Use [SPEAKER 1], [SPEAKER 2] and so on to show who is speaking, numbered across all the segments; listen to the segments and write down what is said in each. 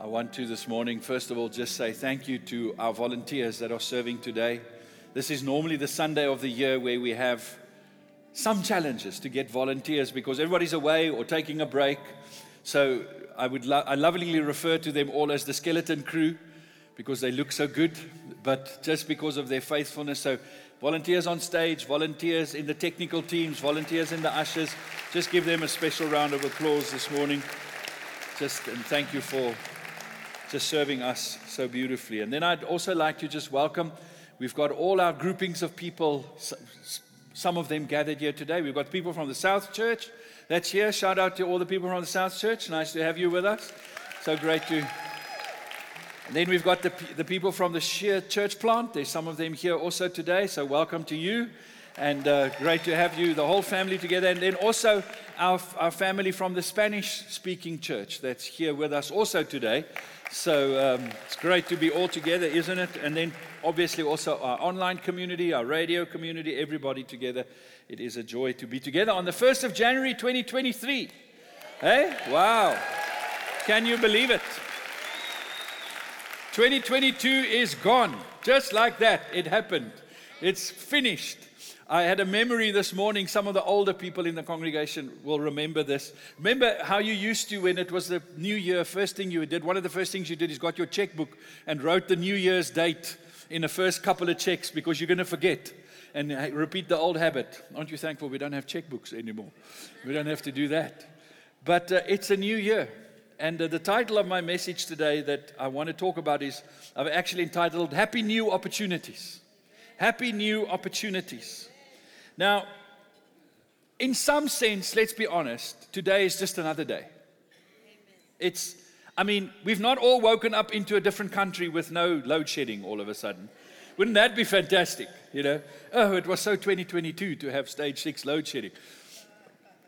[SPEAKER 1] I want to this morning, first of all, just say thank you to our volunteers that are serving today. This is normally the Sunday of the year where we have some challenges to get volunteers because everybody's away or taking a break. So I would lo- I lovingly refer to them all as the skeleton crew because they look so good, but just because of their faithfulness. So volunteers on stage, volunteers in the technical teams, volunteers in the ushers, just give them a special round of applause this morning. Just and thank you for just serving us so beautifully. And then I'd also like to just welcome. We've got all our groupings of people, some of them gathered here today. We've got people from the South Church that's here. Shout out to all the people from the South Church. Nice to have you with us. So great to. And then we've got the, the people from the Sheer Church plant. There's some of them here also today. So welcome to you. And uh, great to have you, the whole family together. And then also our, our family from the Spanish speaking church that's here with us also today. So um, it's great to be all together, isn't it? And then obviously also our online community, our radio community, everybody together. It is a joy to be together on the 1st of January 2023. Hey? Wow. Can you believe it? 2022 is gone. Just like that, it happened. It's finished. I had a memory this morning. Some of the older people in the congregation will remember this. Remember how you used to, when it was the New Year, first thing you did, one of the first things you did is got your checkbook and wrote the New Year's date in the first couple of checks because you're going to forget and repeat the old habit. Aren't you thankful we don't have checkbooks anymore? We don't have to do that. But uh, it's a new year. And uh, the title of my message today that I want to talk about is I've actually entitled Happy New Opportunities. Happy New Opportunities. Now, in some sense, let's be honest, today is just another day. It's, I mean, we've not all woken up into a different country with no load shedding all of a sudden. Wouldn't that be fantastic? You know, oh, it was so 2022 to have stage six load shedding.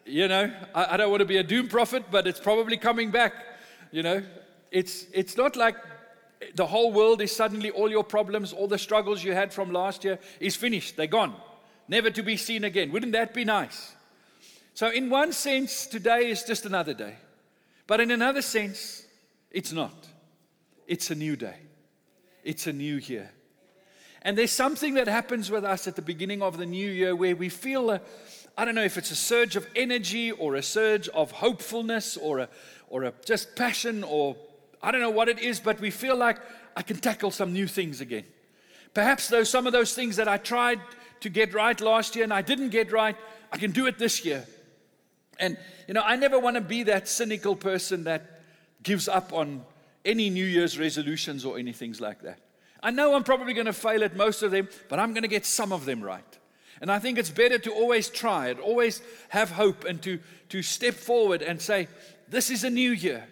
[SPEAKER 1] You know, I, I don't want to be a doom prophet, but it's probably coming back. You know, it's, it's not like the whole world is suddenly all your problems, all the struggles you had from last year is finished. They're gone never to be seen again. Wouldn't that be nice? So, in one sense, today is just another day. But in another sense, it's not. It's a new day, it's a new year. And there's something that happens with us at the beginning of the new year where we feel a, I don't know if it's a surge of energy or a surge of hopefulness or a, or a just passion or I don't know what it is, but we feel like I can tackle some new things again. Perhaps though some of those things that I tried to get right last year and I didn't get right. I can do it this year. And, you know, I never want to be that cynical person that gives up on any New Year's resolutions or anything like that. I know I'm probably going to fail at most of them, but I'm going to get some of them right. And I think it's better to always try it, always have hope, and to, to step forward and say, This is a new year,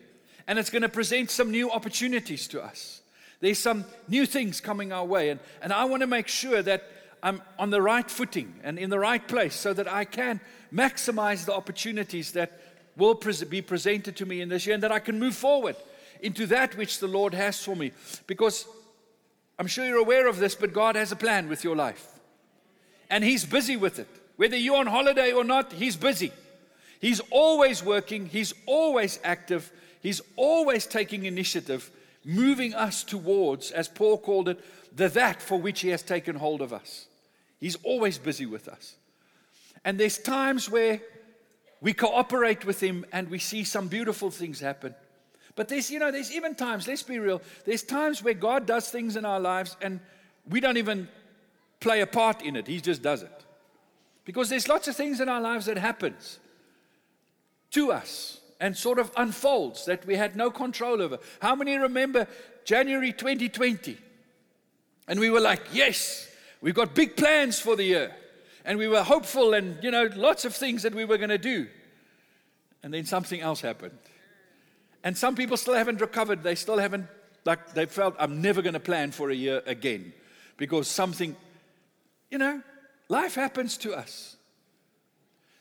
[SPEAKER 1] and it's going to present some new opportunities to us. There's some new things coming our way, and, and I want to make sure that I'm on the right footing and in the right place so that I can maximize the opportunities that will be presented to me in this year and that I can move forward into that which the Lord has for me. Because I'm sure you're aware of this, but God has a plan with your life. And He's busy with it. Whether you're on holiday or not, He's busy. He's always working, He's always active, He's always taking initiative, moving us towards, as Paul called it, the that for which He has taken hold of us. He's always busy with us. And there's times where we cooperate with Him and we see some beautiful things happen. But there's, you know, there's even times, let's be real, there's times where God does things in our lives and we don't even play a part in it. He just does it. Because there's lots of things in our lives that happens to us and sort of unfolds that we had no control over. How many remember January 2020? And we were like, yes, We've got big plans for the year. And we were hopeful and, you know, lots of things that we were going to do. And then something else happened. And some people still haven't recovered. They still haven't, like, they felt, I'm never going to plan for a year again because something, you know, life happens to us.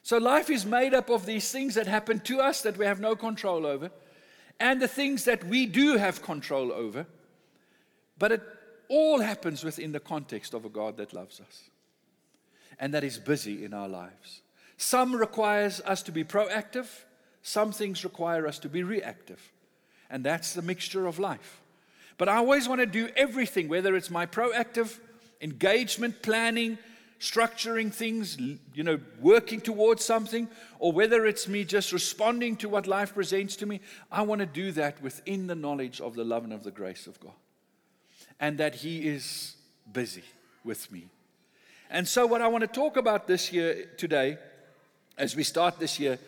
[SPEAKER 1] So life is made up of these things that happen to us that we have no control over and the things that we do have control over. But it all happens within the context of a God that loves us and that is busy in our lives. Some requires us to be proactive, some things require us to be reactive. And that's the mixture of life. But I always want to do everything, whether it's my proactive engagement planning, structuring things, you know, working towards something, or whether it's me just responding to what life presents to me, I want to do that within the knowledge of the love and of the grace of God. And that He is busy with me. And so, what I want to talk about this year today, as we start this year,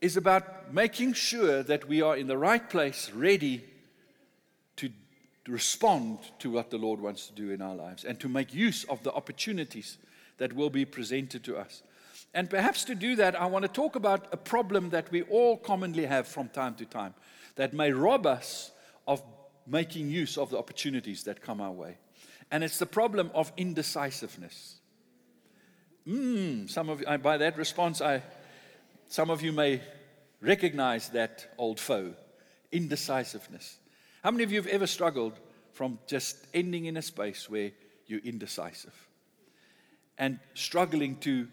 [SPEAKER 1] is about making sure that we are in the right place, ready to respond to what the Lord wants to do in our lives and to make use of the opportunities that will be presented to us. And perhaps to do that, I want to talk about a problem that we all commonly have from time to time that may rob us of making use of the opportunities that come our way. And it's the problem of indecisiveness. Mm, some of you, by that response, I, some of you may recognize that old foe, indecisiveness. How many of you have ever struggled from just ending in a space where you're indecisive? and struggling to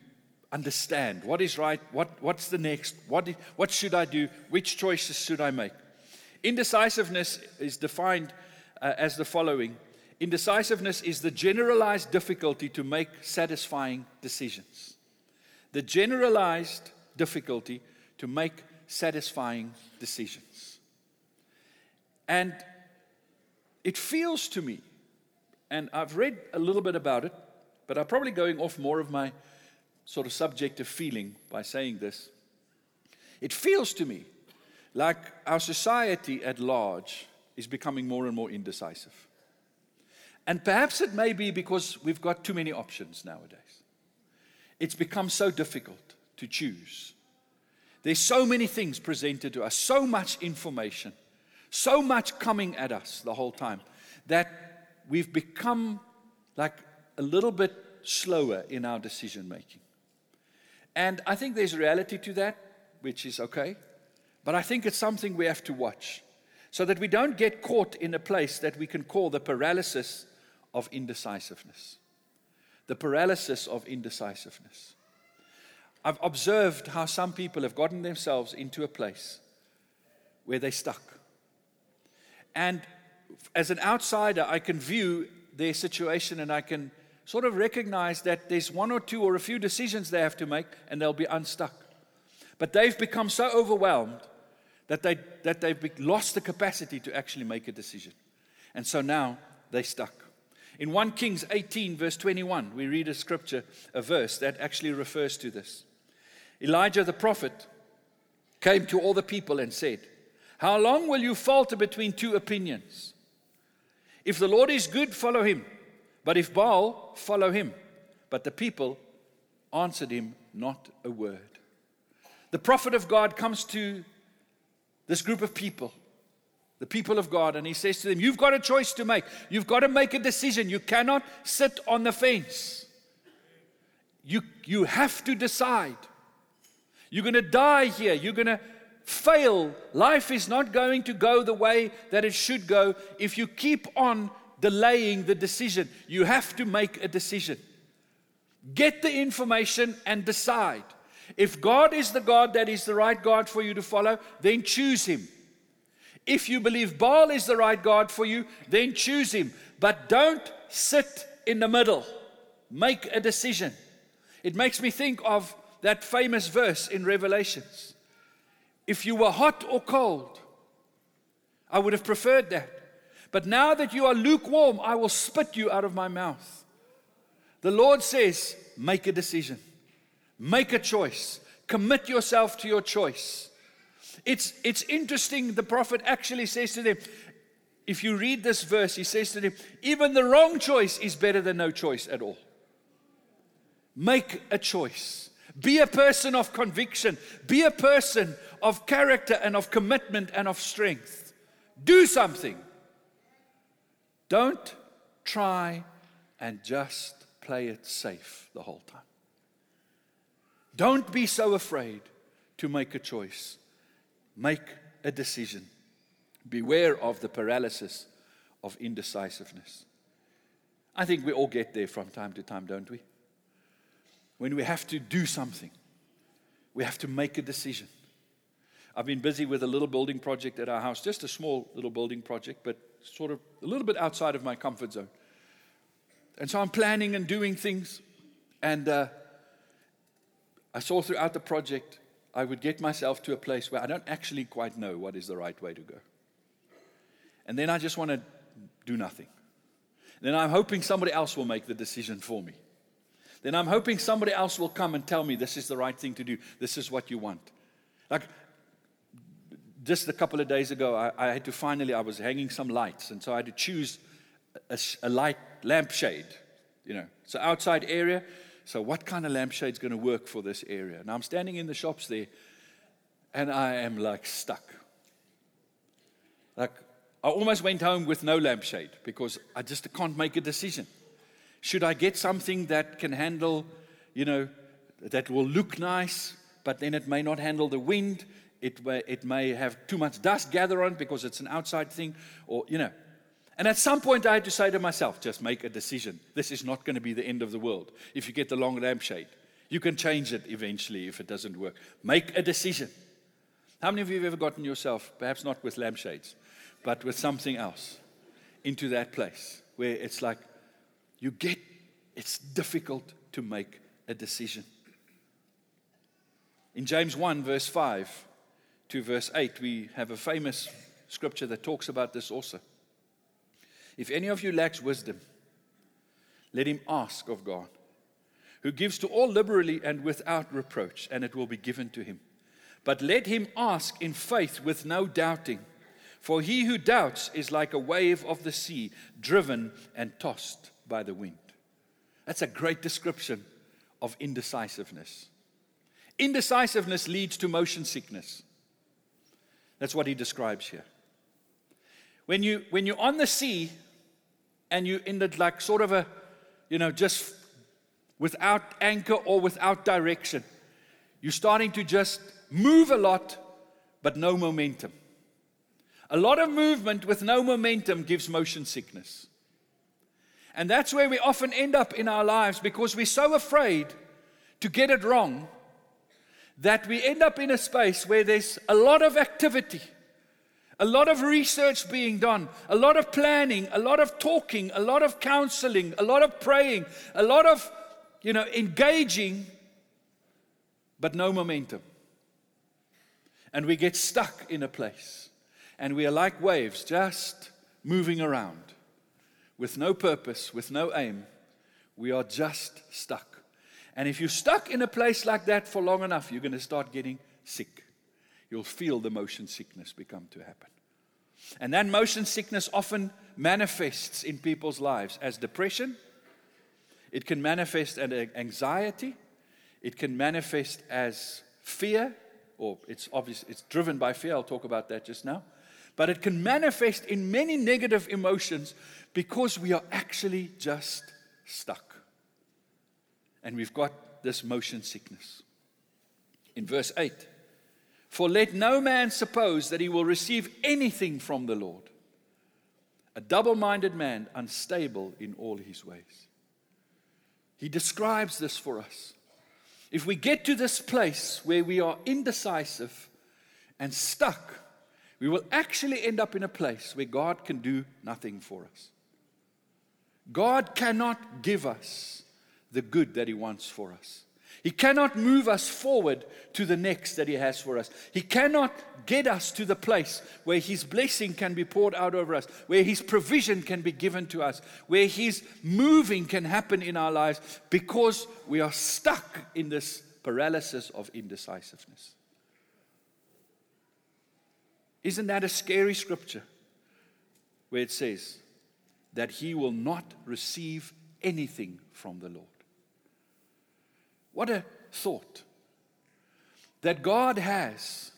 [SPEAKER 1] understand what is right, what, what's the next, what, what should I do, which choices should I make. Indecisiveness is defined uh, as the following Indecisiveness is the generalized difficulty to make satisfying decisions. The generalized difficulty to make satisfying decisions. And it feels to me, and I've read a little bit about it, but I'm probably going off more of my sort of subjective feeling by saying this. It feels to me like our society at large is becoming more and more indecisive. And perhaps it may be because we've got too many options nowadays. It's become so difficult to choose. There's so many things presented to us, so much information, so much coming at us the whole time that we've become like a little bit slower in our decision making. And I think there's reality to that, which is okay. But I think it's something we have to watch so that we don't get caught in a place that we can call the paralysis of indecisiveness. The paralysis of indecisiveness. I've observed how some people have gotten themselves into a place where they're stuck. And as an outsider, I can view their situation and I can sort of recognize that there's one or two or a few decisions they have to make and they'll be unstuck. But they've become so overwhelmed that, they, that they've lost the capacity to actually make a decision. And so now they're stuck. In 1 Kings 18, verse 21, we read a scripture, a verse that actually refers to this. Elijah the prophet came to all the people and said, How long will you falter between two opinions? If the Lord is good, follow him. But if Baal, follow him. But the people answered him not a word. The prophet of God comes to this group of people, the people of God, and he says to them, You've got a choice to make. You've got to make a decision. You cannot sit on the fence. You, you have to decide. You're going to die here. You're going to fail. Life is not going to go the way that it should go if you keep on delaying the decision. You have to make a decision. Get the information and decide. If God is the God that is the right God for you to follow, then choose Him. If you believe Baal is the right God for you, then choose Him. But don't sit in the middle. Make a decision. It makes me think of that famous verse in Revelations. If you were hot or cold, I would have preferred that. But now that you are lukewarm, I will spit you out of my mouth. The Lord says, make a decision, make a choice, commit yourself to your choice. It's, it's interesting, the prophet actually says to them, if you read this verse, he says to them, even the wrong choice is better than no choice at all. Make a choice. Be a person of conviction. Be a person of character and of commitment and of strength. Do something. Don't try and just play it safe the whole time. Don't be so afraid to make a choice. Make a decision. Beware of the paralysis of indecisiveness. I think we all get there from time to time, don't we? When we have to do something, we have to make a decision. I've been busy with a little building project at our house, just a small little building project, but sort of a little bit outside of my comfort zone. And so I'm planning and doing things. And uh, I saw throughout the project, I would get myself to a place where I don't actually quite know what is the right way to go. And then I just want to do nothing. Then I'm hoping somebody else will make the decision for me. Then I'm hoping somebody else will come and tell me this is the right thing to do. This is what you want. Like just a couple of days ago, I, I had to finally, I was hanging some lights. And so I had to choose a, a light lampshade. You know, So, outside area. So what kind of lampshade is going to work for this area? Now I'm standing in the shops there and I am like stuck. Like I almost went home with no lampshade because I just can't make a decision. Should I get something that can handle, you know, that will look nice, but then it may not handle the wind? It may, it may have too much dust gather on because it's an outside thing, or, you know. And at some point, I had to say to myself, just make a decision. This is not going to be the end of the world if you get the long lampshade. You can change it eventually if it doesn't work. Make a decision. How many of you have ever gotten yourself, perhaps not with lampshades, but with something else into that place where it's like you get, it's difficult to make a decision. In James 1, verse 5 to verse 8, we have a famous scripture that talks about this also. If any of you lacks wisdom, let him ask of God, who gives to all liberally and without reproach, and it will be given to him. But let him ask in faith with no doubting. For he who doubts is like a wave of the sea, driven and tossed by the wind. That's a great description of indecisiveness. Indecisiveness leads to motion sickness. That's what he describes here. When, you, when you're on the sea and you're in the, like sort of a, you know, just without anchor or without direction, you're starting to just move a lot, but no momentum. A lot of movement with no momentum gives motion sickness. And that's where we often end up in our lives because we're so afraid to get it wrong that we end up in a space where there's a lot of activity, a lot of research being done, a lot of planning, a lot of talking, a lot of counseling, a lot of praying, a lot of, you know, engaging, but no momentum. And we get stuck in a place and we are like waves just moving around with no purpose, with no aim. We are just stuck. And if you're stuck in a place like that for long enough, you're going to start getting sick. You'll feel the motion sickness become to happen. And that motion sickness often manifests in people's lives as depression. It can manifest as anxiety. It can manifest as fear, or it's obvious it's driven by fear. I'll talk about that just now but it can manifest in many negative emotions because we are actually just stuck. And we've got this motion sickness. In verse 8, for let no man suppose that he will receive anything from the Lord. A double minded man, unstable in all his ways. He describes this for us. If we get to this place where we are indecisive and stuck, we will actually end up in a place where God can do nothing for us. God cannot give us the good that He wants for us. He cannot move us forward to the next that He has for us. He cannot get us to the place where His blessing can be poured out over us, where His provision can be given to us, where His moving can happen in our lives because we are stuck in this paralysis of indecisiveness. Isn't that a scary scripture where it says that he will not receive anything from the Lord? What a thought that God has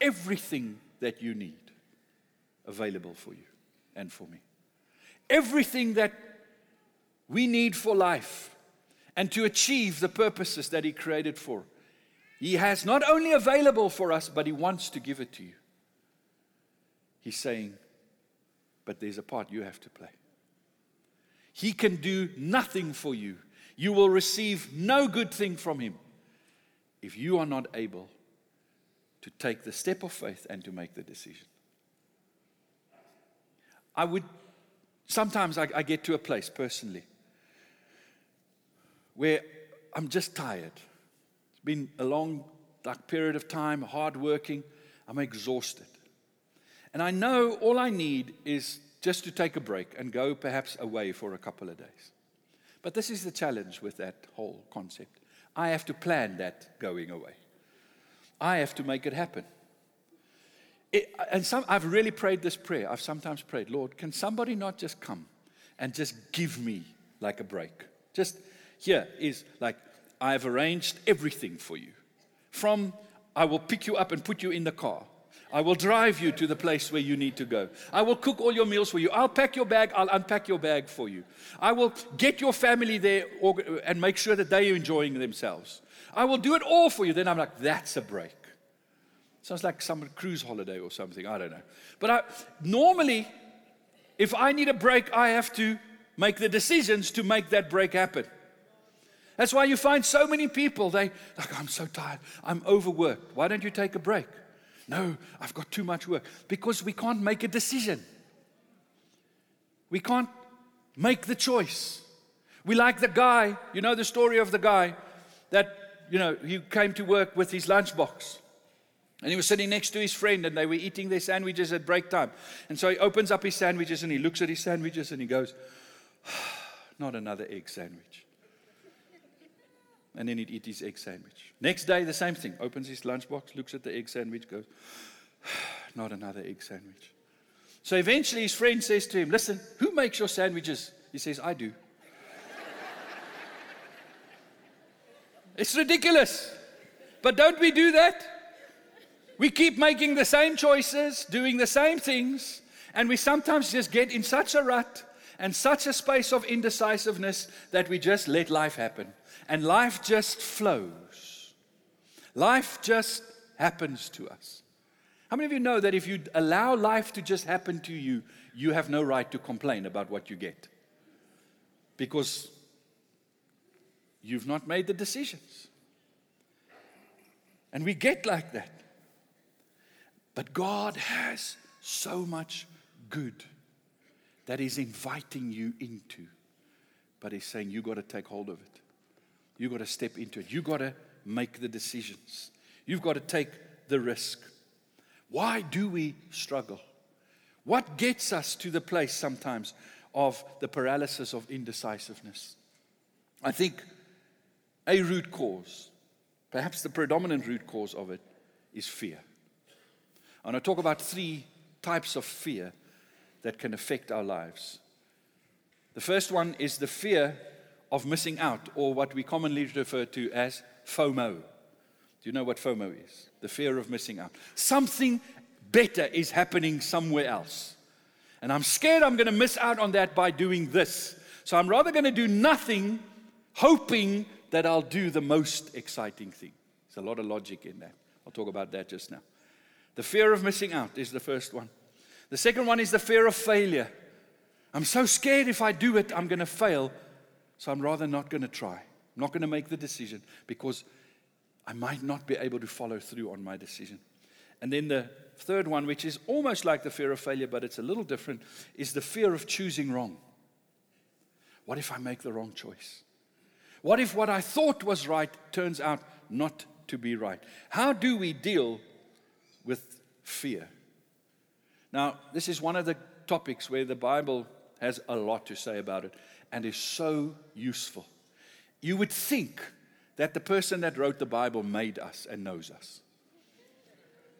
[SPEAKER 1] everything that you need available for you and for me. Everything that we need for life and to achieve the purposes that He created for. He has not only available for us, but He wants to give it to you. He's saying, but there's a part you have to play. He can do nothing for you. You will receive no good thing from Him if you are not able to take the step of faith and to make the decision. I would sometimes I, I get to a place personally where I'm just tired. It's been a long like, period of time, hard working. I'm exhausted. And I know all I need is just to take a break and go perhaps away for a couple of days. But this is the challenge with that whole concept. I have to plan that going away. I have to make it happen. It, and some, I've really prayed this prayer. I've sometimes prayed, Lord, can somebody not just come and just give me like a break? Just here is like, I've arranged everything for you. From I will pick you up and put you in the car. I will drive you to the place where you need to go. I will cook all your meals for you. I'll pack your bag. I'll unpack your bag for you. I will get your family there and make sure that they are enjoying themselves. I will do it all for you. Then I'm like, that's a break. Sounds like some cruise holiday or something. I don't know. But I, normally, if I need a break, I have to make the decisions to make that break happen. That's why you find so many people, they like, I'm so tired, I'm overworked. Why don't you take a break? No, I've got too much work. Because we can't make a decision. We can't make the choice. We like the guy, you know the story of the guy that, you know, he came to work with his lunchbox. And he was sitting next to his friend, and they were eating their sandwiches at break time. And so he opens up his sandwiches and he looks at his sandwiches and he goes, Not another egg sandwich. And then he'd eat his egg sandwich. Next day, the same thing. Opens his lunchbox, looks at the egg sandwich, goes, Not another egg sandwich. So eventually his friend says to him, Listen, who makes your sandwiches? He says, I do. it's ridiculous. But don't we do that? We keep making the same choices, doing the same things, and we sometimes just get in such a rut and such a space of indecisiveness that we just let life happen. And life just flows. Life just happens to us. How many of you know that if you allow life to just happen to you, you have no right to complain about what you get? Because you've not made the decisions. And we get like that. But God has so much good that He's inviting you into. But He's saying, you got to take hold of it. You got to step into it. You've got to make the decisions. You've got to take the risk. Why do we struggle? What gets us to the place sometimes of the paralysis of indecisiveness? I think a root cause, perhaps the predominant root cause of it, is fear. And I talk about three types of fear that can affect our lives. The first one is the fear of missing out, or what we commonly refer to as FOMO. Do you know what FOMO is? The fear of missing out. Something better is happening somewhere else. And I'm scared I'm going to miss out on that by doing this. So I'm rather going to do nothing, hoping that I'll do the most exciting thing. There's a lot of logic in that. I'll talk about that just now. The fear of missing out is the first one. The second one is the fear of failure. I'm so scared if I do it, I'm going to fail. So I'm rather not going to try. I'm not going to make the decision because I might not be able to follow through on my decision. And then the third one, which is almost like the fear of failure, but it's a little different, is the fear of choosing wrong. What if I make the wrong choice? What if what I thought was right turns out not to be right? How do we deal with fear. Now, this is one of the topics where the Bible has a lot to say about it and is so useful. You would think that the person that wrote the Bible made us and knows us.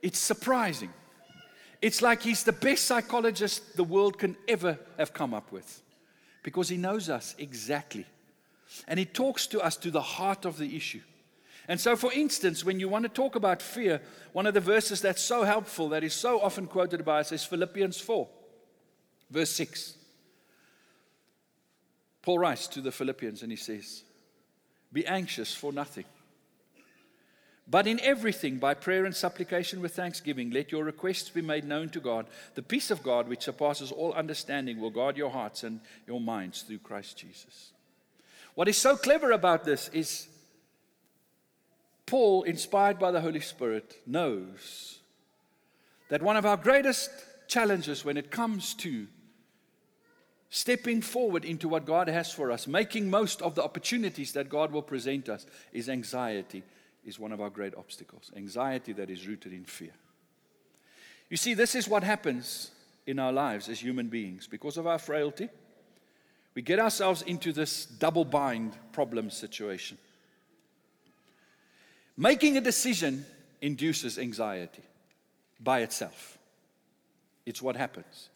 [SPEAKER 1] It's surprising. It's like he's the best psychologist the world can ever have come up with because he knows us exactly. And he talks to us to the heart of the issue. And so, for instance, when you want to talk about fear, one of the verses that's so helpful, that is so often quoted by us, is Philippians 4, verse 6. Paul writes to the Philippians and he says, Be anxious for nothing. But in everything, by prayer and supplication with thanksgiving, let your requests be made known to God. The peace of God, which surpasses all understanding, will guard your hearts and your minds through Christ Jesus. What is so clever about this is Paul, inspired by the Holy Spirit, knows that one of our greatest challenges when it comes to stepping forward into what God has for us, making most of the opportunities that God will present us, is anxiety, is one of our great obstacles. Anxiety that is rooted in fear. You see, this is what happens in our lives as human beings because of our frailty. We get ourselves into this double bind problem situation. Making a decision induces anxiety by itself. It's what happens.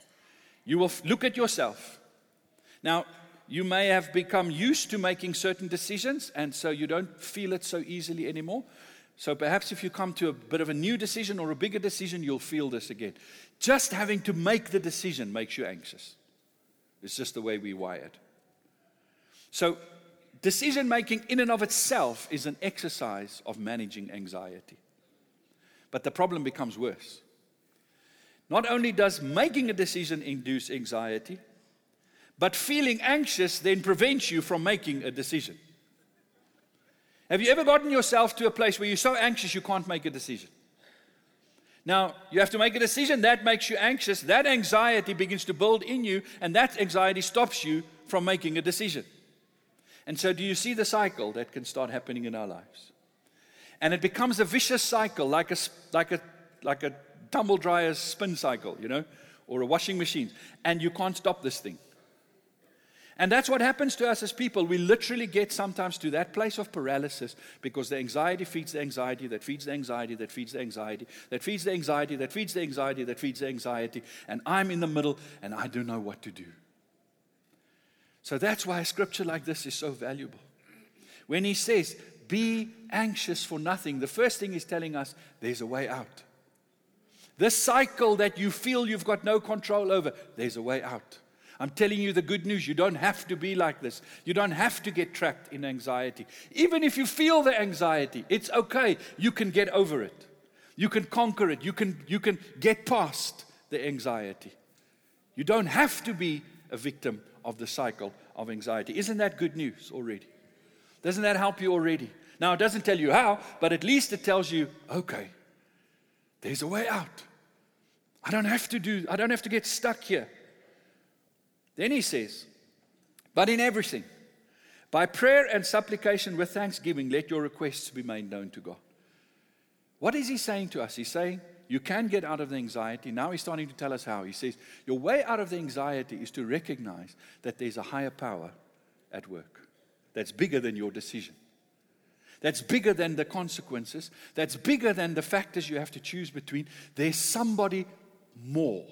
[SPEAKER 1] You will look at yourself. Now, you may have become used to making certain decisions, and so you don't feel it so easily anymore. So perhaps if you come to a bit of a new decision or a bigger decision, you'll feel this again. Just having to make the decision makes you anxious. It's just the way we're wired. So, decision making in and of itself is an exercise of managing anxiety. But the problem becomes worse. Not only does making a decision induce anxiety, but feeling anxious then prevents you from making a decision. Have you ever gotten yourself to a place where you're so anxious you can't make a decision? Now, you have to make a decision that makes you anxious. That anxiety begins to build in you, and that anxiety stops you from making a decision. And so, do you see the cycle that can start happening in our lives? And it becomes a vicious cycle, like a, like a, like a tumble dryer's spin cycle, you know, or a washing machine. And you can't stop this thing. And that's what happens to us as people. We literally get sometimes to that place of paralysis because the anxiety feeds the anxiety, that feeds the anxiety, that feeds the anxiety, that feeds the anxiety, that feeds the anxiety, that feeds the anxiety. And I'm in the middle and I don't know what to do. So that's why a scripture like this is so valuable. When he says, Be anxious for nothing, the first thing he's telling us, there's a way out. This cycle that you feel you've got no control over, there's a way out. I'm telling you the good news. You don't have to be like this. You don't have to get trapped in anxiety. Even if you feel the anxiety, it's okay. You can get over it. You can conquer it. You can, you can get past the anxiety. You don't have to be a victim of the cycle of anxiety. Isn't that good news already? Doesn't that help you already? Now, it doesn't tell you how, but at least it tells you, okay, there's a way out. I don't have to do, I don't have to get stuck here. Then he says, But in everything, by prayer and supplication with thanksgiving, let your requests be made known to God. What is he saying to us? He's saying, You can get out of the anxiety. Now he's starting to tell us how. He says, Your way out of the anxiety is to recognize that there's a higher power at work that's bigger than your decision. That's bigger than the consequences. That's bigger than the factors you have to choose between. There's somebody more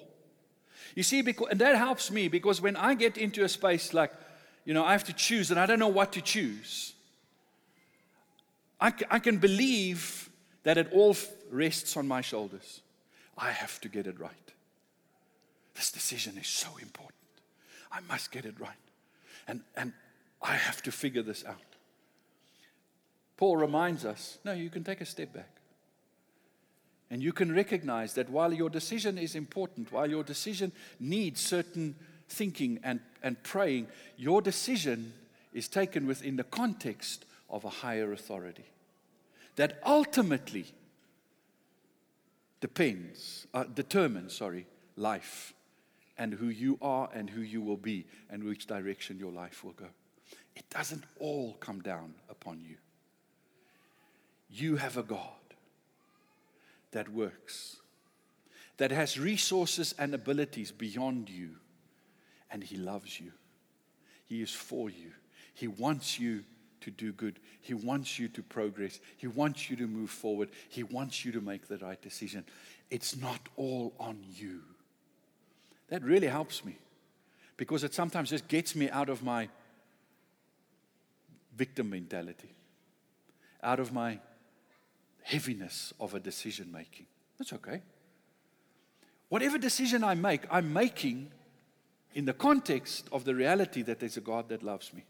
[SPEAKER 1] you see, because, and that helps me because when I get into a space like, you know, I have to choose and I don't know what to choose, I, I can believe that it all rests on my shoulders. I have to get it right. This decision is so important. I must get it right. And, and I have to figure this out. Paul reminds us no, you can take a step back. And you can recognize that while your decision is important, while your decision needs certain thinking and, and praying, your decision is taken within the context of a higher authority that ultimately depends, uh, determines, sorry, life and who you are and who you will be and which direction your life will go. It doesn't all come down upon you. You have a God that works, that has resources and abilities beyond you, and He loves you. He is for you. He wants you to do good. He wants you to progress. He wants you to move forward. He wants you to make the right decision. It's not all on you. That really helps me because it sometimes just gets me out of my victim mentality, out of my heaviness of a decision making. That's okay. Whatever decision I make, I'm making in the context of the reality that there's a God that loves me,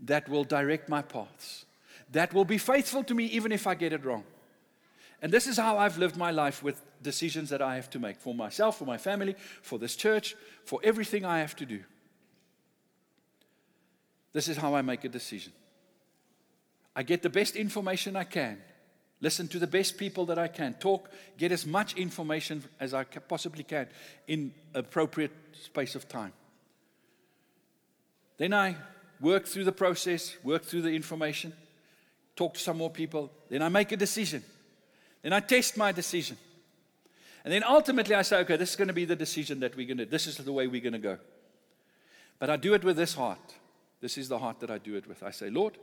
[SPEAKER 1] that will direct my paths, that will be faithful to me even if I get it wrong. And this is how I've lived my life with decisions that I have to make for myself, for my family, for this church, for everything I have to do. This is how I make a decision. I get the best information I can, listen to the best people that I can, talk, get as much information as I possibly can in appropriate space of time. Then I work through the process, work through the information, talk to some more people. Then I make a decision. Then I test my decision. And then ultimately I say, okay, this is going to be the decision that we're going to, this is the way we're going to go. But I do it with this heart. This is the heart that I do it with. I say, Lord,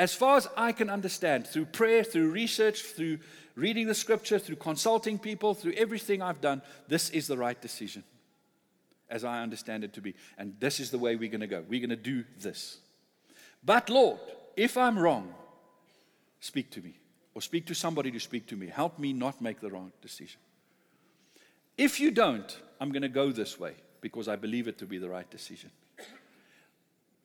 [SPEAKER 1] as far as I can understand, through prayer, through research, through reading the scripture, through consulting people, through everything I've done, this is the right decision as I understand it to be. And this is the way we're going to go. We're going to do this. But Lord, if I'm wrong, speak to me or speak to somebody to speak to me. Help me not make the wrong decision. If you don't, I'm going to go this way because I believe it to be the right decision.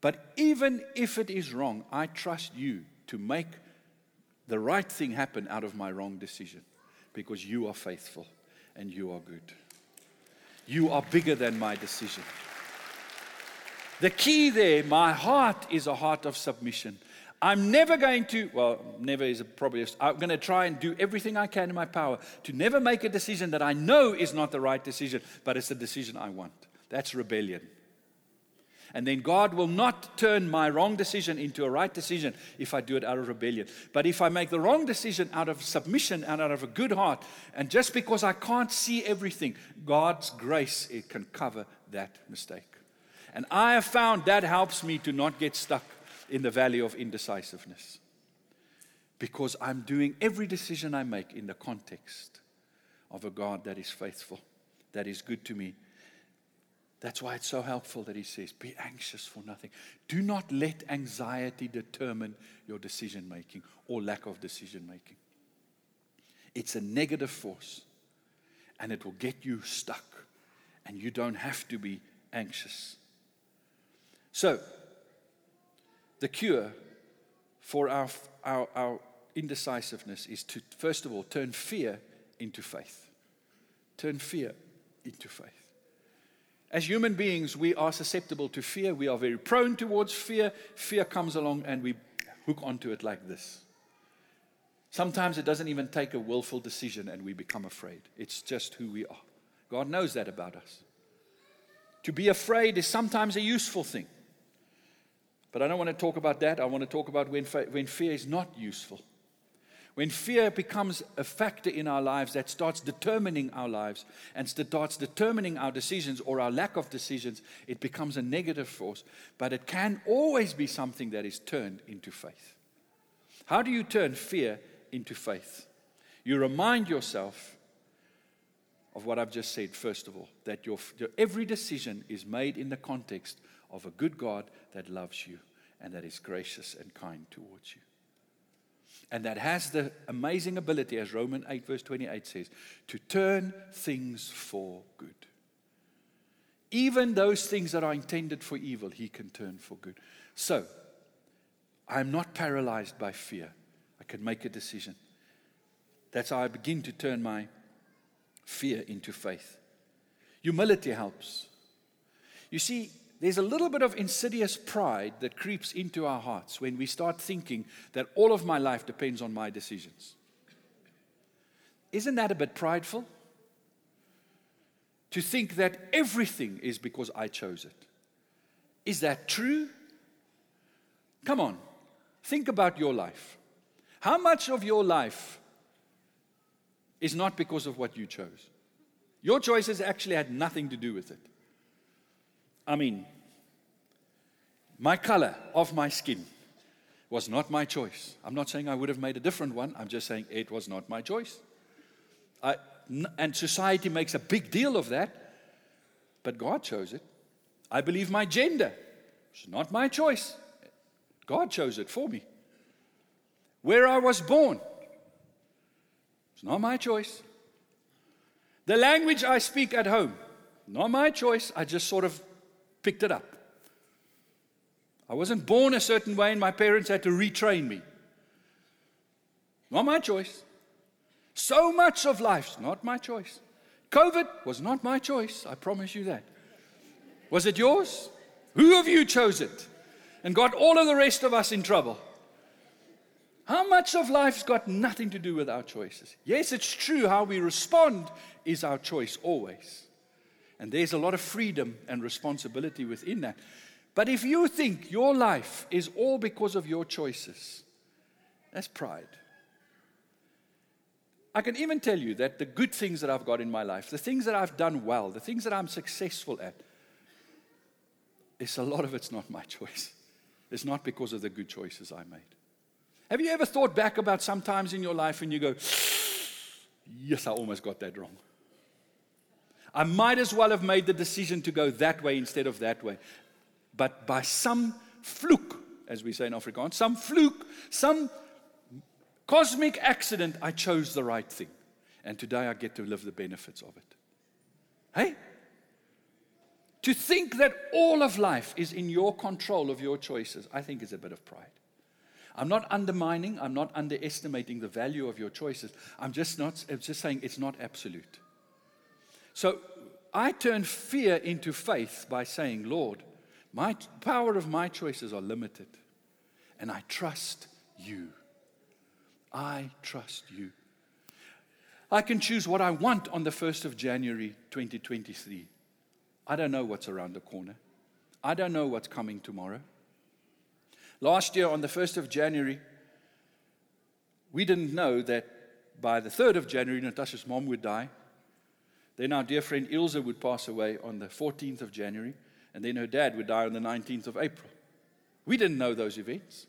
[SPEAKER 1] But even if it is wrong, I trust you to make the right thing happen out of my wrong decision because you are faithful and you are good. You are bigger than my decision. The key there, my heart is a heart of submission. I'm never going to, well, never is a probably, I'm going to try and do everything I can in my power to never make a decision that I know is not the right decision, but it's the decision I want. That's rebellion. And then God will not turn my wrong decision into a right decision if I do it out of rebellion. But if I make the wrong decision out of submission and out of a good heart, and just because I can't see everything, God's grace it can cover that mistake. And I have found that helps me to not get stuck in the valley of indecisiveness. Because I'm doing every decision I make in the context of a God that is faithful, that is good to me, that's why it's so helpful that he says, Be anxious for nothing. Do not let anxiety determine your decision making or lack of decision making. It's a negative force and it will get you stuck, and you don't have to be anxious. So, the cure for our, our, our indecisiveness is to, first of all, turn fear into faith. Turn fear into faith. As human beings, we are susceptible to fear. We are very prone towards fear. Fear comes along and we hook onto it like this. Sometimes it doesn't even take a willful decision and we become afraid. It's just who we are. God knows that about us. To be afraid is sometimes a useful thing. But I don't want to talk about that. I want to talk about when, when fear is not useful. When fear becomes a factor in our lives that starts determining our lives and starts determining our decisions or our lack of decisions, it becomes a negative force. But it can always be something that is turned into faith. How do you turn fear into faith? You remind yourself of what I've just said, first of all, that your, your, every decision is made in the context of a good God that loves you and that is gracious and kind towards you and that has the amazing ability, as Romans 8, verse 28 says, to turn things for good. Even those things that are intended for evil, he can turn for good. So, I'm not paralyzed by fear. I can make a decision. That's how I begin to turn my fear into faith. Humility helps. You see, there's a little bit of insidious pride that creeps into our hearts when we start thinking that all of my life depends on my decisions. Isn't that a bit prideful? To think that everything is because I chose it. Is that true? Come on, think about your life. How much of your life is not because of what you chose? Your choices actually had nothing to do with it. I mean, my color of my skin was not my choice. I'm not saying I would have made a different one. I'm just saying it was not my choice. I, and society makes a big deal of that, but God chose it. I believe my gender is not my choice. God chose it for me. Where I was born, it's not my choice. The language I speak at home, not my choice. I just sort of picked it up. I wasn't born a certain way, and my parents had to retrain me. Not my choice. So much of life's not my choice. COVID was not my choice, I promise you that. Was it yours? Who of you chose it and got all of the rest of us in trouble? How much of life's got nothing to do with our choices? Yes, it's true, how we respond is our choice always. And there's a lot of freedom and responsibility within that. But if you think your life is all because of your choices, that's pride. I can even tell you that the good things that I've got in my life, the things that I've done well, the things that I'm successful at, is a lot of it's not my choice. It's not because of the good choices I made. Have you ever thought back about some times in your life and you go, yes, I almost got that wrong? I might as well have made the decision to go that way instead of that way. But by some fluke, as we say in Afrikaans, some fluke, some cosmic accident, I chose the right thing. And today I get to live the benefits of it. Hey? To think that all of life is in your control of your choices, I think is a bit of pride. I'm not undermining, I'm not underestimating the value of your choices. I'm just not I'm just saying it's not absolute. So I turn fear into faith by saying, Lord, my power of my choices are limited, and I trust you. I trust you. I can choose what I want on the 1st of January 2023. I don't know what's around the corner. I don't know what's coming tomorrow. Last year, on the 1st of January, we didn't know that by the 3rd of January, Natasha's mom would die. Then our dear friend Ilse would pass away on the 14th of January, and then her dad would die on the 19th of April. We didn't know those events.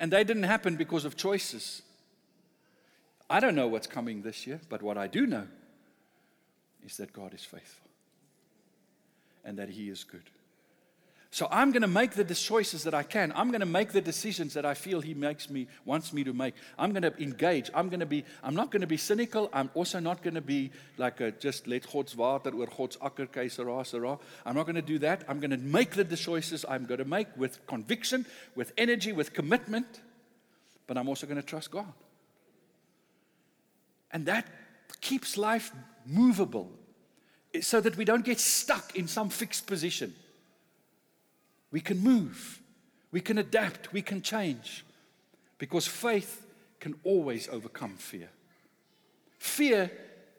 [SPEAKER 1] And they didn't happen because of choices. I don't know what's coming this year, but what I do know is that God is faithful and that He is good. So I'm going to make the choices that I can. I'm going to make the decisions that I feel He makes me wants me to make. I'm going to engage. I'm going to be. I'm not going to be cynical. I'm also not going to be like a, just let God's water or God's akker keisera I'm not going to do that. I'm going to make the choices I'm going to make with conviction, with energy, with commitment. But I'm also going to trust God. And that keeps life movable so that we don't get stuck in some fixed position. We can move, we can adapt, we can change because faith can always overcome fear. Fear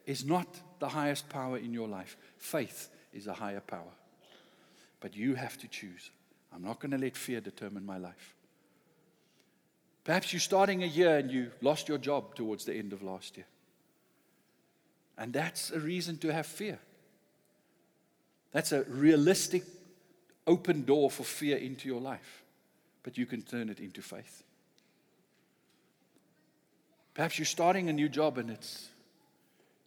[SPEAKER 1] is not the highest power in your life, faith is a higher power. But you have to choose. I'm not going to let fear determine my life. Perhaps you're starting a year and you lost your job towards the end of last year. And that's a reason to have fear. That's a realistic open door for fear into your life, but you can turn it into faith. Perhaps you're starting a new job and it's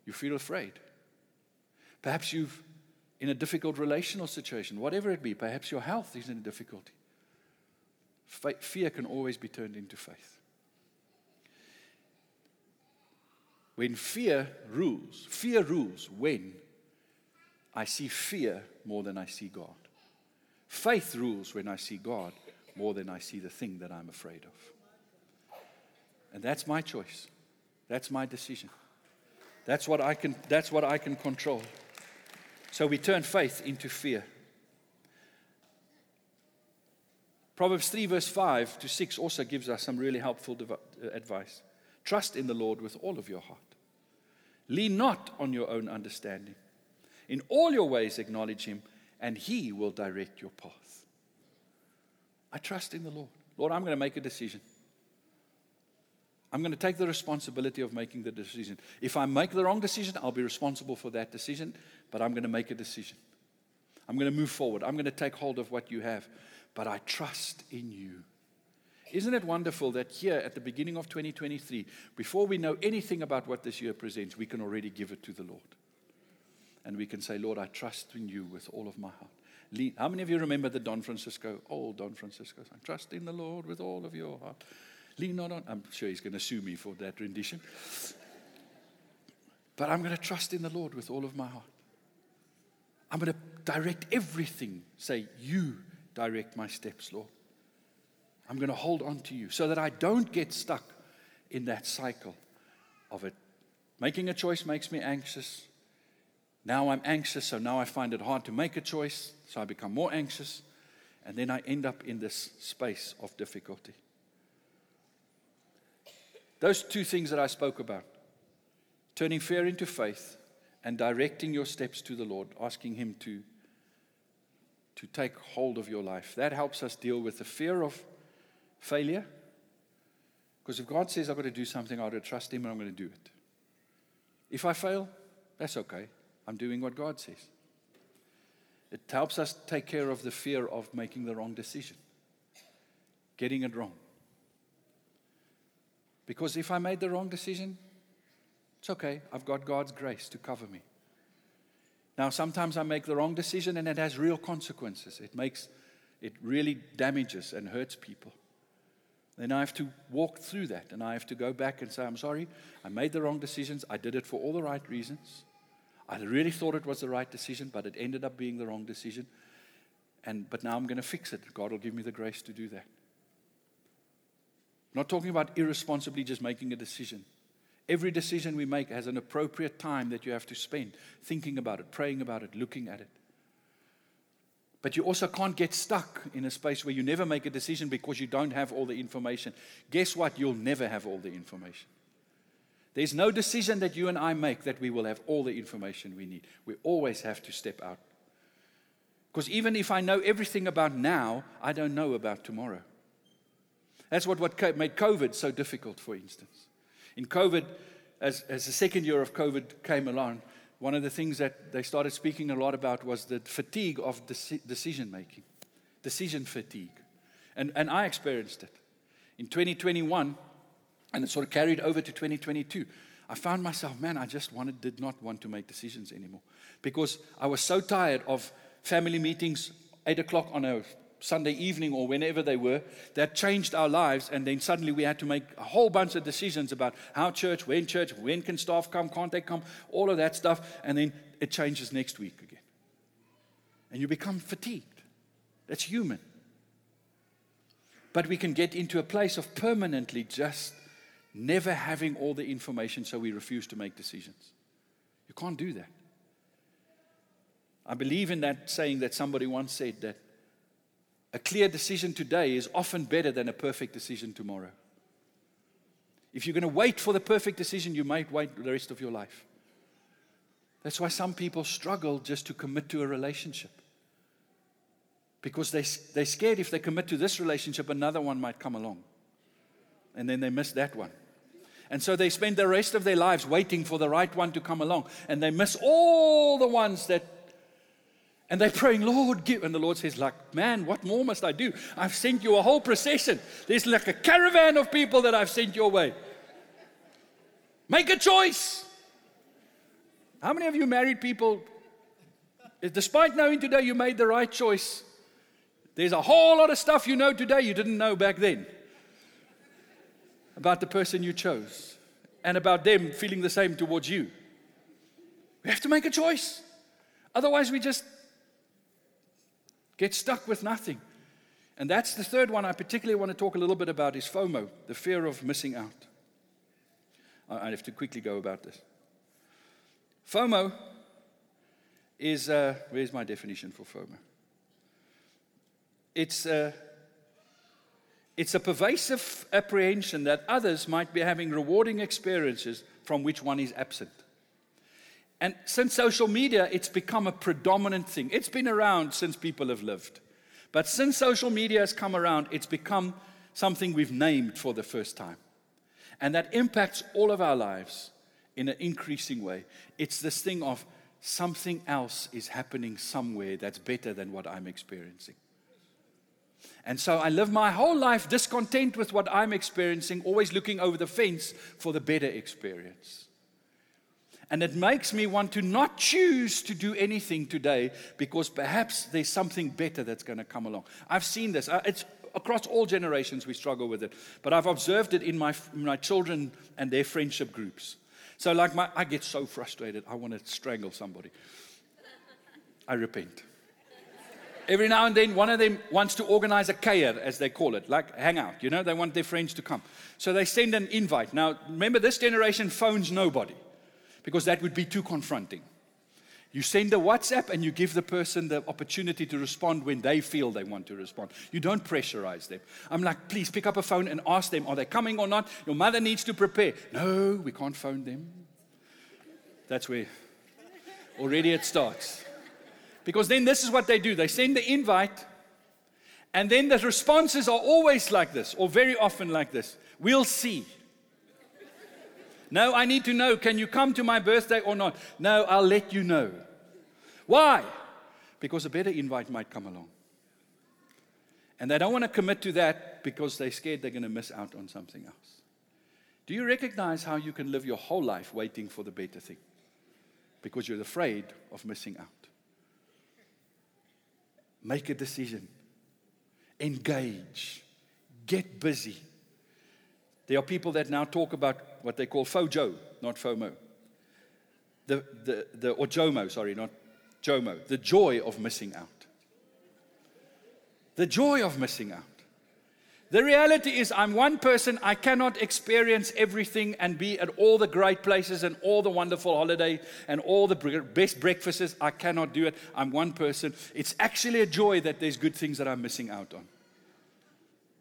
[SPEAKER 1] you feel afraid. Perhaps you've in a difficult relational situation, whatever it be, perhaps your health is in difficulty. Fear can always be turned into faith. When fear rules, fear rules when I see fear more than I see God. Faith rules when I see God more than I see the thing that I'm afraid of. And that's my choice. That's my decision. That's what I can, that's what I can control. So we turn faith into fear. Proverbs 3, verse 5 to 6 also gives us some really helpful uh, advice. Trust in the Lord with all of your heart. Lean not on your own understanding. In all your ways, acknowledge Him and He will direct your path. I trust in the Lord. Lord, I'm going to make a decision. I'm going to take the responsibility of making the decision. If I make the wrong decision, I'll be responsible for that decision, but I'm going to make a decision. I'm going to move forward. I'm going to take hold of what you have, but I trust in you. Isn't it wonderful that here at the beginning of 2023, before we know anything about what this year presents, we can already give it to the Lord? And we can say, Lord, I trust in you with all of my heart. How many of you remember the Don Francisco, old Don Francisco? I trust in the Lord with all of your heart. Lean not on. I'm sure he's going to sue me for that rendition. But I'm going to trust in the Lord with all of my heart. I'm going to direct everything. Say, You direct my steps, Lord. I'm going to hold on to you so that I don't get stuck in that cycle of it. Making a choice makes me anxious. Now I'm anxious, so now I find it hard to make a choice, so I become more anxious, and then I end up in this space of difficulty. Those two things that I spoke about turning fear into faith and directing your steps to the Lord, asking Him to, to take hold of your life. That helps us deal with the fear of failure. Because if God says I've got to do something, I've got to trust Him and I'm going to do it. If I fail, that's okay. I'm doing what God says. It helps us take care of the fear of making the wrong decision, getting it wrong. Because if I made the wrong decision, it's okay. I've got God's grace to cover me. Now, sometimes I make the wrong decision and it has real consequences. It makes, it really damages and hurts people. Then I have to walk through that and I have to go back and say, I'm sorry, I made the wrong decisions. I did it for all the right reasons. I really thought it was the right decision, but it ended up being the wrong decision. And, but now I'm going to fix it. God will give me the grace to do that. I'm not talking about irresponsibly just making a decision. Every decision we make has an appropriate time that you have to spend thinking about it, praying about it, looking at it. But you also can't get stuck in a space where you never make a decision because you don't have all the information. Guess what? You'll never have all the information. There's no decision that you and I make that we will have all the information we need. We always have to step out. Because even if I know everything about now, I don't know about tomorrow. That's what, what made COVID so difficult, for instance. In COVID, as, as the second year of COVID came along, one of the things that they started speaking a lot about was the fatigue of decision making, decision fatigue. And, and I experienced it. In 2021, and it sort of carried over to 2022, I found myself, man, I just wanted, did not want to make decisions anymore because I was so tired of family meetings, 8 o'clock on a Sunday evening or whenever they were, that changed our lives. And then suddenly we had to make a whole bunch of decisions about how church, when church, when can staff come, can't they come, all of that stuff. And then it changes next week again. And you become fatigued. That's human. But we can get into a place of permanently just never having all the information, so we refuse to make decisions. You can't do that. I believe in that saying that somebody once said that a clear decision today is often better than a perfect decision tomorrow. If you're going to wait for the perfect decision, you might wait the rest of your life. That's why some people struggle just to commit to a relationship. Because they, they're scared if they commit to this relationship, another one might come along. And then they miss that one. And so they spend the rest of their lives waiting for the right one to come along. And they miss all the ones that and they're praying, Lord, give. And the Lord says, like, man, what more must I do? I've sent you a whole procession. There's like a caravan of people that I've sent your way. Make a choice. How many of you married people, despite knowing today you made the right choice, there's a whole lot of stuff you know today you didn't know back then about the person you chose and about them feeling the same towards you. We have to make a choice. Otherwise, we just Get stuck with nothing. And that's the third one I particularly want to talk a little bit about is FOMO, the fear of missing out. I have to quickly go about this. FOMO is, uh, where's my definition for FOMO? It's, uh, it's a pervasive apprehension that others might be having rewarding experiences from which one is absent. And since social media, it's become a predominant thing. It's been around since people have lived. But since social media has come around, it's become something we've named for the first time. And that impacts all of our lives in an increasing way. It's this thing of something else is happening somewhere that's better than what I'm experiencing. And so I live my whole life discontent with what I'm experiencing, always looking over the fence for the better experience. And it makes me want to not choose to do anything today because perhaps there's something better that's going to come along. I've seen this. Uh, it's across all generations we struggle with it. But I've observed it in my, my children and their friendship groups. So, like, my, I get so frustrated. I want to strangle somebody. I repent. Every now and then, one of them wants to organize a kayer, as they call it, like hang out. You know, they want their friends to come. So they send an invite. Now, remember, this generation phones nobody because that would be too confronting. You send a WhatsApp and you give the person the opportunity to respond when they feel they want to respond. You don't pressurize them. I'm like, please pick up a phone and ask them, are they coming or not? Your mother needs to prepare. No, we can't phone them. That's where already it starts. Because then this is what they do they send the invite, and then the responses are always like this, or very often like this. We'll see. No, I need to know. Can you come to my birthday or not? No, I'll let you know. Why? Because a better invite might come along. And they don't want to commit to that because they're scared they're going to miss out on something else. Do you recognize how you can live your whole life waiting for the better thing? Because you're afraid of missing out. Make a decision, engage, get busy. There are people that now talk about what they call FOJO, not FOMO. The, the, the, or JOMO, sorry, not JOMO. The joy of missing out. The joy of missing out. The reality is, I'm one person. I cannot experience everything and be at all the great places and all the wonderful holidays and all the best breakfasts. I cannot do it. I'm one person. It's actually a joy that there's good things that I'm missing out on.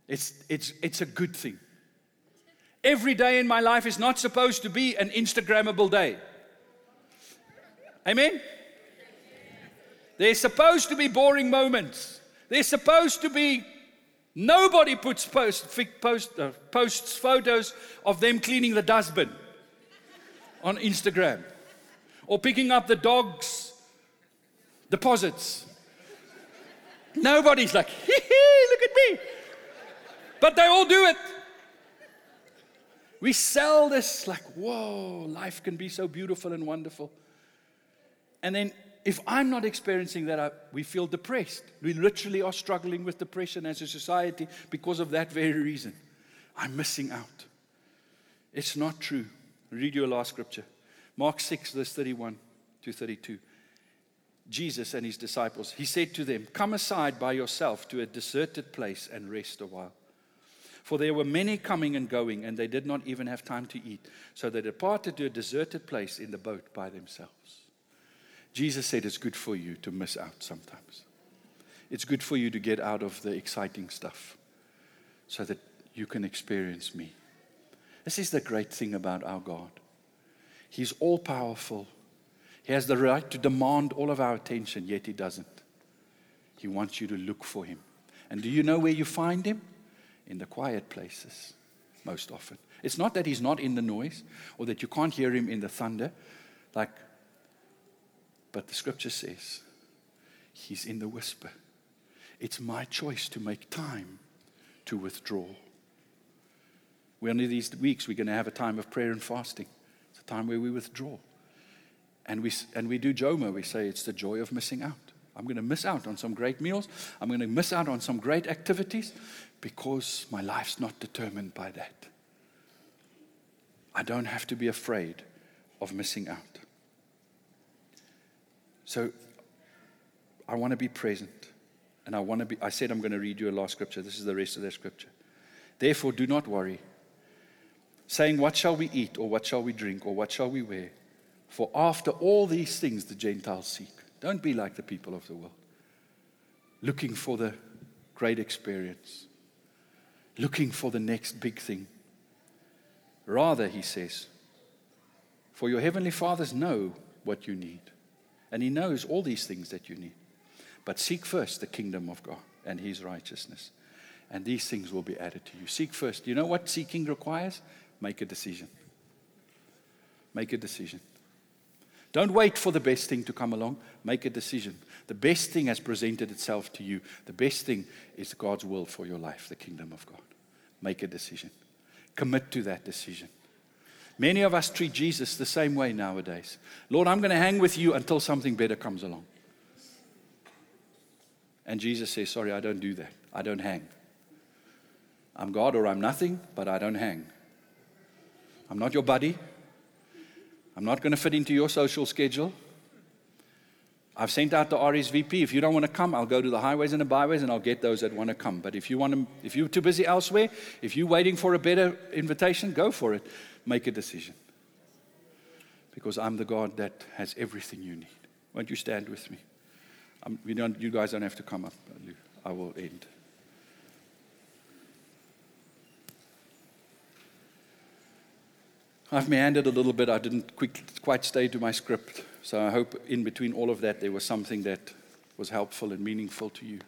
[SPEAKER 1] It's, it's, it's a good thing. Every day in my life is not supposed to be an Instagrammable day. Amen? There's supposed to be boring moments. There's supposed to be nobody puts post, post, uh, posts photos of them cleaning the dustbin on Instagram or picking up the dog's deposits. Nobody's like, hee hee, look at me. But they all do it. We sell this like, whoa, life can be so beautiful and wonderful. And then if I'm not experiencing that, I, we feel depressed. We literally are struggling with depression as a society because of that very reason. I'm missing out. It's not true. Read your last scripture Mark 6, verse 31 to 32. Jesus and his disciples, he said to them, Come aside by yourself to a deserted place and rest a while. For there were many coming and going, and they did not even have time to eat. So they departed to a deserted place in the boat by themselves. Jesus said it's good for you to miss out sometimes. It's good for you to get out of the exciting stuff so that you can experience me. This is the great thing about our God. He's all powerful. He has the right to demand all of our attention, yet He doesn't. He wants you to look for Him. And do you know where you find Him? in the quiet places most often. It's not that he's not in the noise or that you can't hear him in the thunder, like, but the scripture says he's in the whisper. It's my choice to make time to withdraw. One only these weeks, we're going to have a time of prayer and fasting. It's a time where we withdraw. And we, and we do JOMO. We say it's the joy of missing out. I'm going to miss out on some great meals. I'm going to miss out on some great activities because my life's not determined by that. I don't have to be afraid of missing out. So I want to be present. And I want to be, I said I'm going to read you a last scripture. This is the rest of the scripture. Therefore, do not worry, saying, What shall we eat, or what shall we drink, or what shall we wear? For after all these things the Gentiles seek. Don't be like the people of the world, looking for the great experience, looking for the next big thing. Rather, he says, for your heavenly fathers know what you need, and he knows all these things that you need. But seek first the kingdom of God and his righteousness, and these things will be added to you. Seek first. You know what seeking requires? Make a decision. Make a decision. Don't wait for the best thing to come along. Make a decision. The best thing has presented itself to you. The best thing is God's will for your life, the kingdom of God. Make a decision. Commit to that decision. Many of us treat Jesus the same way nowadays. Lord, I'm going to hang with you until something better comes along. And Jesus says, Sorry, I don't do that. I don't hang. I'm God or I'm nothing, but I don't hang. I'm not your buddy. I'm not going to fit into your social schedule. I've sent out the RSVP. If you don't want to come, I'll go to the highways and the byways and I'll get those that want to come. But if you want to, if you're too busy elsewhere, if you're waiting for a better invitation, go for it. Make a decision. Because I'm the God that has everything you need. Won't you stand with me? You, don't, you guys don't have to come up. I will end. I've meandered a little bit. I didn't quick, quite stay to my script. So I hope in between all of that there was something that was helpful and meaningful to you.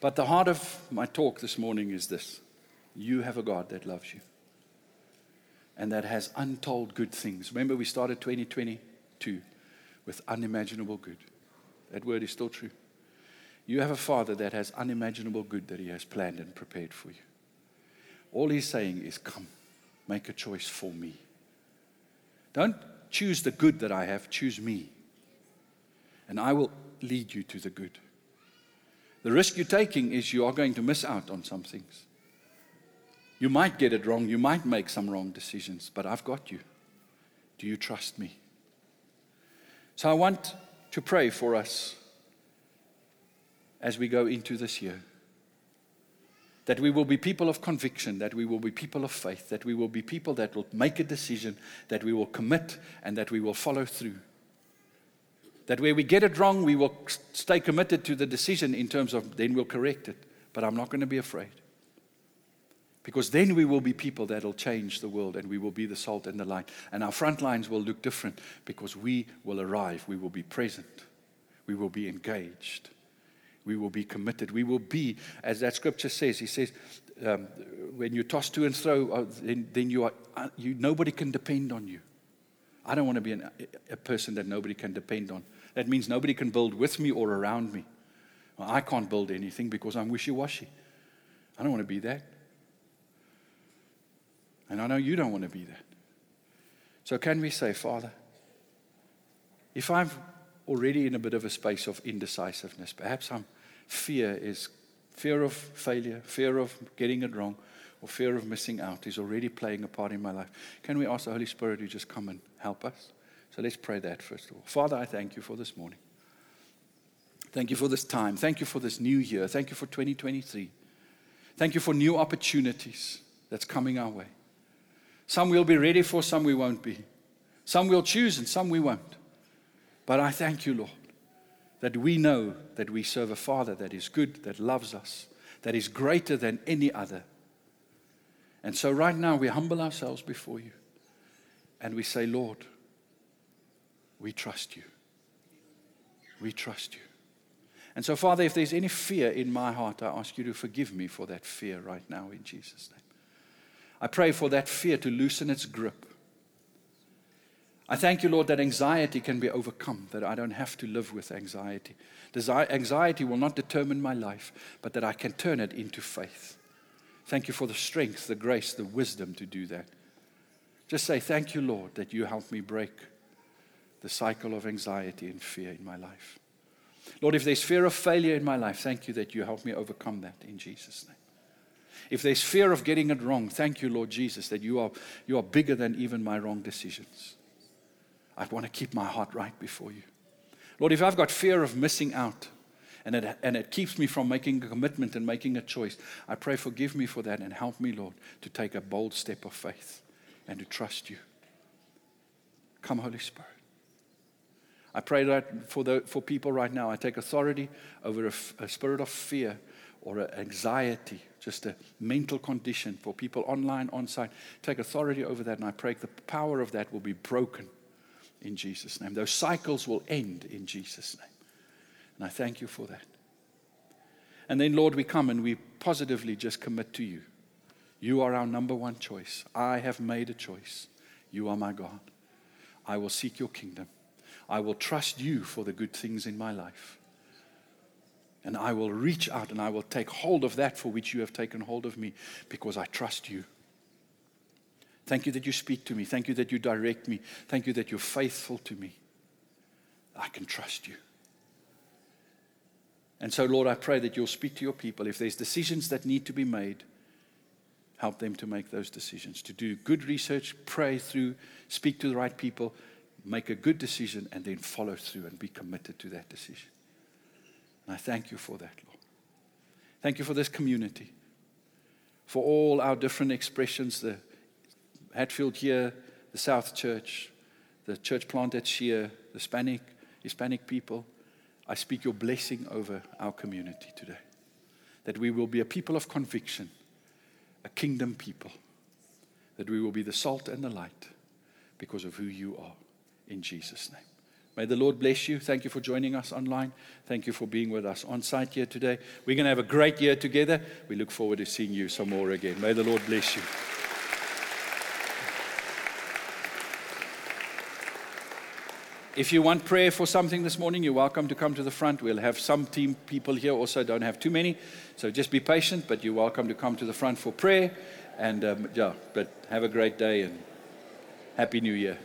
[SPEAKER 1] But the heart of my talk this morning is this you have a God that loves you and that has untold good things. Remember, we started 2022 with unimaginable good. That word is still true. You have a Father that has unimaginable good that He has planned and prepared for you. All He's saying is, Come, make a choice for me. Don't choose the good that I have, choose me. And I will lead you to the good. The risk you're taking is you are going to miss out on some things. You might get it wrong, you might make some wrong decisions, but I've got you. Do you trust me? So I want to pray for us as we go into this year. That we will be people of conviction, that we will be people of faith, that we will be people that will make a decision, that we will commit, and that we will follow through. That where we get it wrong, we will stay committed to the decision in terms of then we'll correct it. But I'm not going to be afraid. Because then we will be people that will change the world and we will be the salt and the light. And our front lines will look different because we will arrive. We will be present. We will be engaged. We will be committed. We will be, as that scripture says, he says, um, when you toss to and fro, uh, then, then you are, uh, you, nobody can depend on you. I don't want to be an, a person that nobody can depend on. That means nobody can build with me or around me. Well, I can't build anything because I'm wishy washy. I don't want to be that. And I know you don't want to be that. So, can we say, Father, if I'm already in a bit of a space of indecisiveness, perhaps I'm fear is fear of failure, fear of getting it wrong, or fear of missing out is already playing a part in my life. Can we ask the Holy Spirit to just come and help us? So let's pray that first of all. Father, I thank you for this morning. Thank you for this time. Thank you for this new year. Thank you for 2023. Thank you for new opportunities that's coming our way. Some we'll be ready for, some we won't be. Some we'll choose and some we won't. But I thank you, Lord, that we know that we serve a Father that is good, that loves us, that is greater than any other. And so right now we humble ourselves before you and we say, Lord, we trust you. We trust you. And so, Father, if there's any fear in my heart, I ask you to forgive me for that fear right now in Jesus' name. I pray for that fear to loosen its grip. I thank you, Lord, that anxiety can be overcome, that I don't have to live with anxiety. Anxiety will not determine my life, but that I can turn it into faith. Thank you for the strength, the grace, the wisdom to do that. Just say, Thank you, Lord, that you help me break the cycle of anxiety and fear in my life. Lord, if there's fear of failure in my life, thank you that you help me overcome that in Jesus' name. If there's fear of getting it wrong, thank you, Lord Jesus, that you are, you are bigger than even my wrong decisions. I want to keep my heart right before you. Lord, if I've got fear of missing out and it, and it keeps me from making a commitment and making a choice, I pray, forgive me for that and help me, Lord, to take a bold step of faith and to trust you. Come, Holy Spirit. I pray that for, the, for people right now, I take authority over a, a spirit of fear or anxiety, just a mental condition for people online, on site. Take authority over that, and I pray the power of that will be broken in Jesus' name. Those cycles will end in Jesus' name. And I thank you for that. And then, Lord, we come and we positively just commit to you. You are our number one choice. I have made a choice. You are my God. I will seek your kingdom. I will trust you for the good things in my life. And I will reach out and I will take hold of that for which you have taken hold of me because I trust you. Thank you that you speak to me. Thank you that you direct me. Thank you that you're faithful to me. I can trust you. And so, Lord, I pray that you'll speak to your people. If there's decisions that need to be made, help them to make those decisions, to do good research, pray through, speak to the right people, make a good decision, and then follow through and be committed to that decision. And I thank you for that, Lord. Thank you for this community, for all our different expressions the Hatfield here, the South Church, the church plant at Sheer, the Hispanic Hispanic people, I speak your blessing over our community today. That we will be a people of conviction, a kingdom people. That we will be the salt and the light because of who you are. In Jesus' name. May the Lord bless you. Thank you for joining us online. Thank you for being with us on site here today. We're going to have a great year together. We look forward to seeing you some more again. May the Lord bless you. If you want prayer for something this morning, you're welcome to come to the front. We'll have some team people here also, don't have too many. So just be patient, but you're welcome to come to the front for prayer. And um, yeah, but have a great day and Happy New Year.